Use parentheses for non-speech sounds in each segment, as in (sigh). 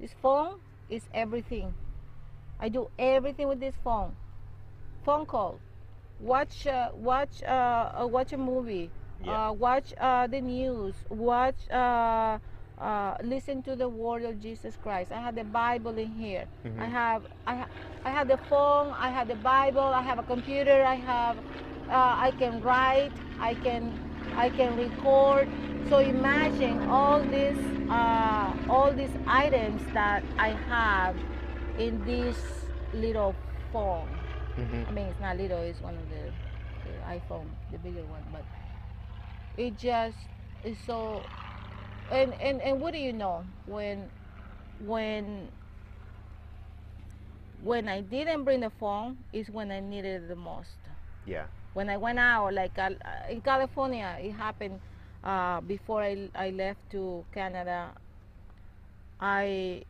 This phone is everything. I do everything with this phone. Phone call, watch, uh, watch, uh, uh, watch a movie, Yeah. uh, watch uh, the news, watch, uh, uh, listen to the word of Jesus Christ. I have the Bible in here. I Mhm. have, I, ha- I have the phone. I have the Bible. I have a computer. I have, uh, I can write. I can, I can record. So imagine all these, uh, all these items that I have in this little phone. hmm I mean, it's not little. It's one of the, the iPhone, the bigger one. But it just is so. And, and and what do you know when when when I didn't bring the phone is when I needed it the most. Yeah. When I went out, like uh, in California, it happened uh, before I, I left to Canada. I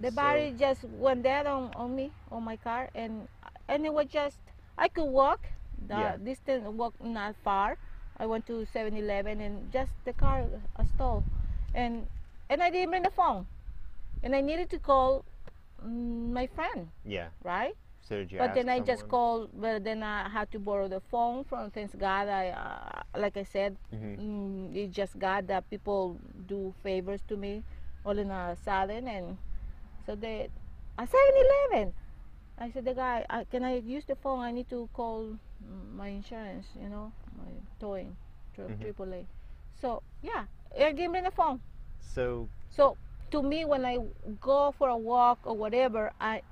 the So- battery just went dead on, on me on my car, and and it was just I could walk the Yeah. distance, walk not far. I went to 7-Eleven and just the car uh, stalled, and and I didn't bring the phone, and I needed to call mm, my friend, Yeah. right? You but then I just called. But then I had to borrow the phone from. Thanks God, I uh, like I said, Mhm. mm, it's just God that people do favors to me, all in a sudden, and so they at 7-Eleven. I said the guy, I, can I use the phone? I need to call my insurance, you know, my towing, tri- Mhm. AAA. So yeah, I gave me the phone. So So to me, when I go for a walk or whatever, I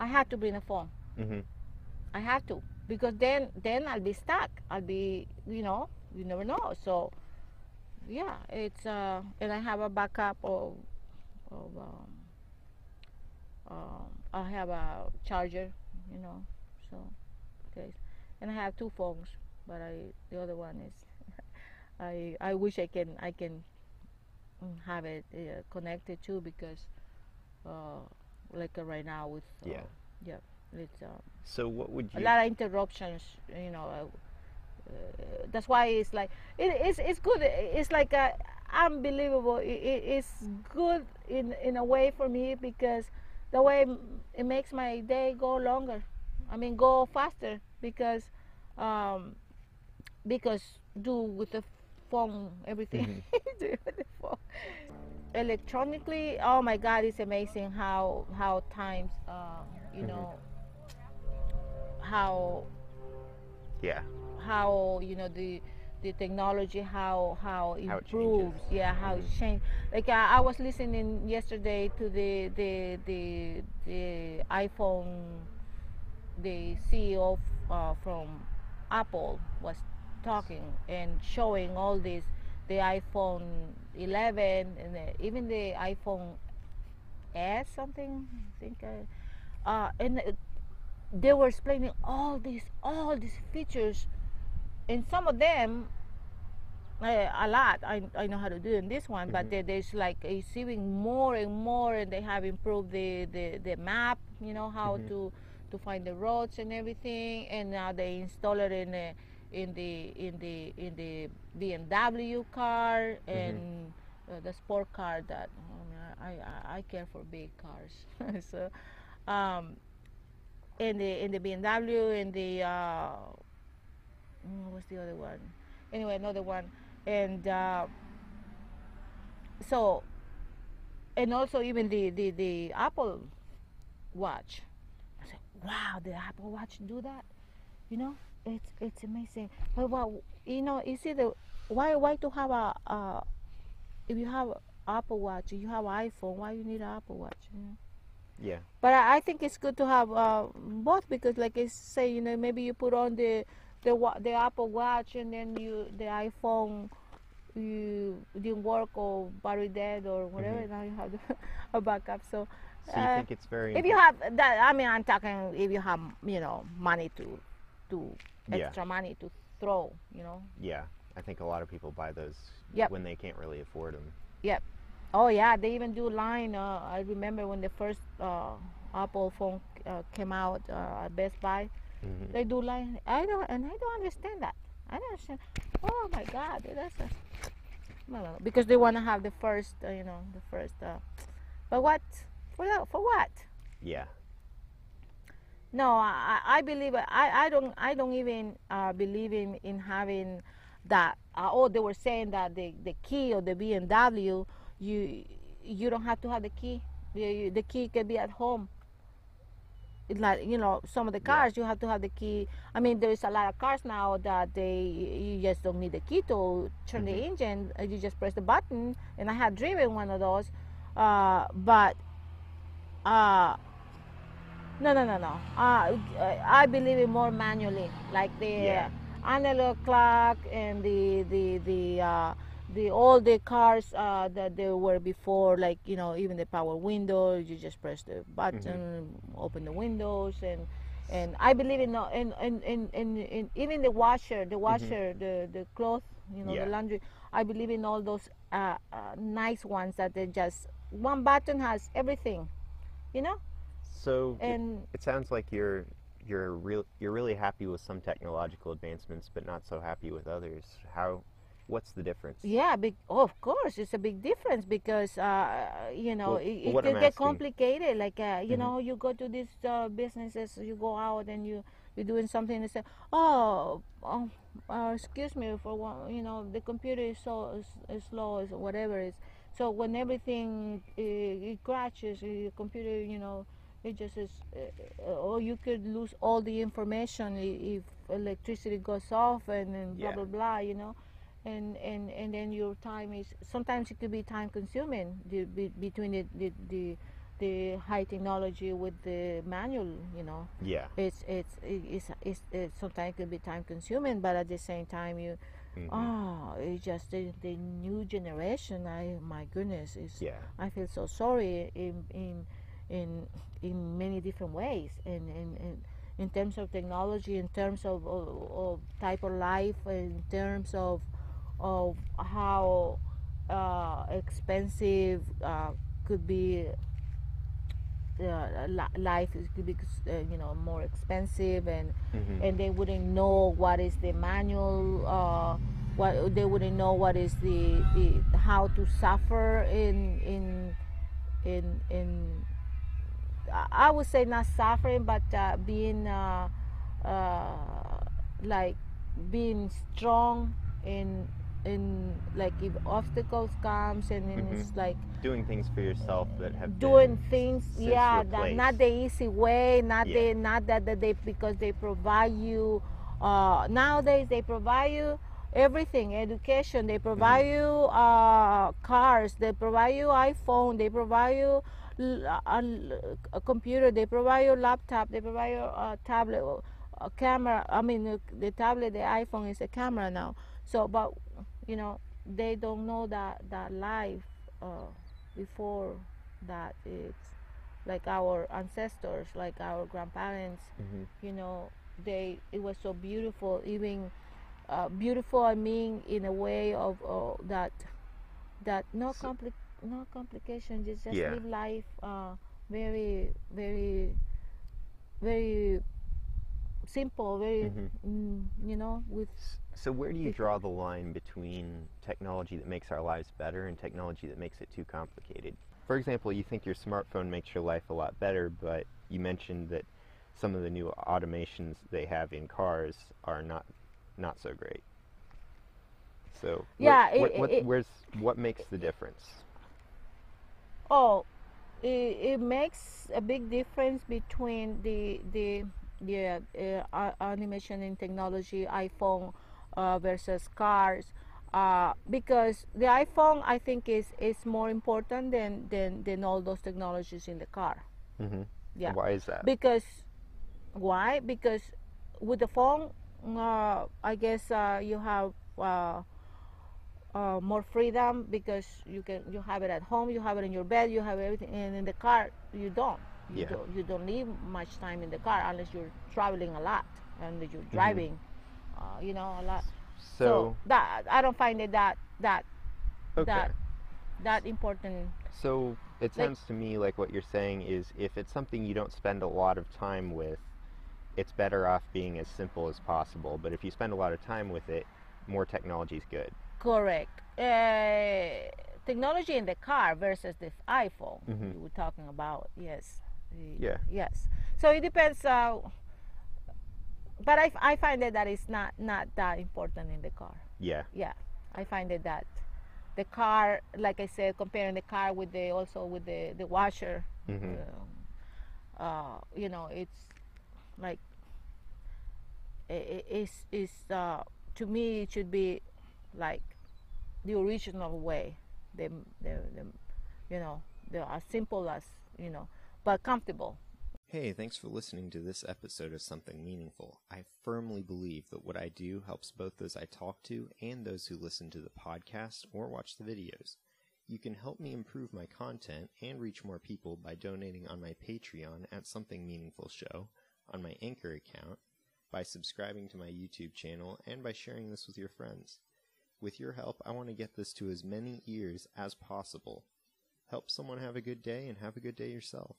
I have to bring a phone. hmm I have to because then then I'll be stuck. I'll be you know you never know. So yeah, it's uh and I have a backup of of um, um I have a charger, you know. So okay, and I have two phones, but I the other one is (laughs) I I wish I can I can mm, have it uh, connected too because uh like uh, right now with uh, Yeah. yeah it's um, so what would you a lot of interruptions you know uh, uh, that's why it's like it, it's it's good it's like uh unbelievable. It, it, it's good in in a way for me because the way it makes my day go longer. I mean go faster because um because do with the phone everything. (laughs) Do with the phone electronically oh my god it's amazing how how times uh, you Mhm. know how yeah how you know the the technology how how it How it improves yeah how it Mhm. changed like I, I was listening yesterday to the the the the iphone the ceo uh, from apple was talking and showing all this the iphone 11 and the, even the iphone s something i think uh, uh, and uh, they were explaining all these all these features and some of them uh, a lot I, I know how to do in this one but Mhm. there, there's like receiving more and more and they have improved the the, the map you know how Mhm. to to find the roads and everything and now they install it in the in the in the in the BMW car and uh, the sport car that I, mean, I, I I care for big cars (laughs) so um in the in the BMW in the uh, mm, what's the other one? Anyway, another one, and uh, so and also even the the the Apple Watch. I said, wow, the Apple Watch do that. You know, it's it's amazing. But well, you know, you see the why why to have a uh, if you have Apple Watch, you have iPhone, why you need an Apple Watch? You know? yeah But I, I think it's good to have uh, both because, like I say, you know, maybe you put on the the the Apple Watch and then you the iPhone you didn't work or battery dead or whatever. Mhm. Now you have the, (laughs) a backup. So, so you uh, think it's very if you have that, I mean, I'm talking if you have you know money to to Yeah. extra money to throw, you know. yeah i think a lot of people buy those Yep. when they can't really afford them Yep. Oh yeah, they even do line. Uh, I remember when the first uh, Apple phone uh, came out uh, at Best Buy. hmm They do line. I don't, and I don't understand that. I don't understand. Oh my God, that's a, because they want to have the first, uh, you know, the first. Uh, but what for? that- For what? Yeah. No, I, I believe I, I don't I don't even uh, believe in in having that. Uh, oh, they were saying that the the key or the BMW, you you don't have to have the key. You, you- the key can be at home. It's like you know, some of the Yeah. cars you have to have the key. I mean, there is a lot of cars now that they you just don't need the key to turn the Mhm. engine. Uh, You just press the button, and I had driven one of those. Uh, but uh, no, no, no, no. Uh, I believe in more manually, like the Yeah. analog clock and the the the uh, the all the cars uh, that there were before, like you know, even the power window. You just press the button, open the windows, and and I believe in in in in, in, in even the washer, the washer, the the cloth, you know, Yeah. the laundry. I believe in all those uh, uh, nice ones that they just one button has everything, you know, So it, and it sounds like you're you're real you're really happy with some technological advancements, but not so happy with others. How? What's the difference? Yeah, big, oh, of course, it's a big difference because uh, you know Well, it, it can get complicated. Like uh, you Mhm. know, you go to these uh, businesses, you go out and you you're doing something and say, oh, um, uh, excuse me for one, you know, the computer is so is, is slow, or whatever it is. So when everything uh, it crashes, uh, your computer, you know, it just is, uh, uh, or you could lose all the information if electricity goes off and then blah Yeah. blah blah, you know and and and then your time is sometimes it could be time consuming the, be, between the, the the the high technology with the manual you know Yeah. it's it's it's, it's, it's sometimes it could be time consuming but at the same time you Mhm. oh it's just the, the new generation i my goodness is Yeah. I feel so sorry in in in in many different ways and in, in, in terms of technology in terms of, of, of type of life in terms of of how uh, expensive uh, could be uh, li- life is could be uh, you know more expensive and Mhm. and they wouldn't know what is the manual uh, what they wouldn't know what is the, the how to suffer in in in in I- would say not suffering but uh, being uh, uh, like being strong in in like if obstacles comes and then it's Mhm. like Doing things for yourself that have doing things yeah that, not the easy way not Yeah. the not that, that they because they provide you uh, nowadays they provide you everything education they provide Mm-hmm. you uh, cars they provide you iphone they provide you a, a computer they provide you laptop they provide you a tablet a camera i mean the, the tablet the iphone is a camera now so but you know they don't know that that life uh, before that it's like our ancestors like our grandparents Mhm. you know they it was so beautiful even uh, beautiful i mean in a way of uh, that that no So- compli- no complications just, just Yeah. live life uh, very very very simple very Mhm. mm, you know with So where do you draw the line between technology that makes our lives better and technology that makes it too complicated? For example, you think your smartphone makes your life a lot better, but you mentioned that some of the new automations they have in cars are not not so great. So Yeah, it- what, what, it- where's what makes the difference? Oh, it, it makes a big difference between the the the uh, animation and technology iPhone uh, versus cars. Uh, because the iPhone, I think, is is more important than than, than all those technologies in the car. hmm Yeah. Why is that? Because why? Because with the phone, uh, I guess uh, you have uh, more freedom because you can you have it at home, you have it in your bed, you have everything, and in the car you don't. You Yeah. don't you don't leave much time in the car unless you're traveling a lot and you're Mm-hmm. driving, uh, you know, a lot. so that I don't find it that that okay. that that important. So it Like- sounds to me like what you're saying is if it's something you don't spend a lot of time with, it's better off being as simple as possible. But if you spend a lot of time with it, more technology is good. Correct. uh, technology in the car versus the iPhone Mhm. you were talking about. Yes. Yeah. Yes. So it depends. Uh, but I, I find that that is not not that important in the car. Yeah. Yeah, I find it that the car, like I said, comparing the car with the also with the the washer, Mhm. um, uh, you know, it's like i- i- it's it's uh, to me it should be like the original way, the the, the you know the as simple as you know, but comfortable. Hey, thanks for listening to this episode of Something Meaningful. I firmly believe that what I do helps both those I talk to and those who listen to the podcast or watch the videos. You can help me improve my content and reach more people by donating on my Patreon at Something Meaningful Show, on my Anchor account, by subscribing to my YouTube channel, and by sharing this with your friends. With your help, I want to get this to as many ears as possible. Help someone have a good day and have a good day yourself.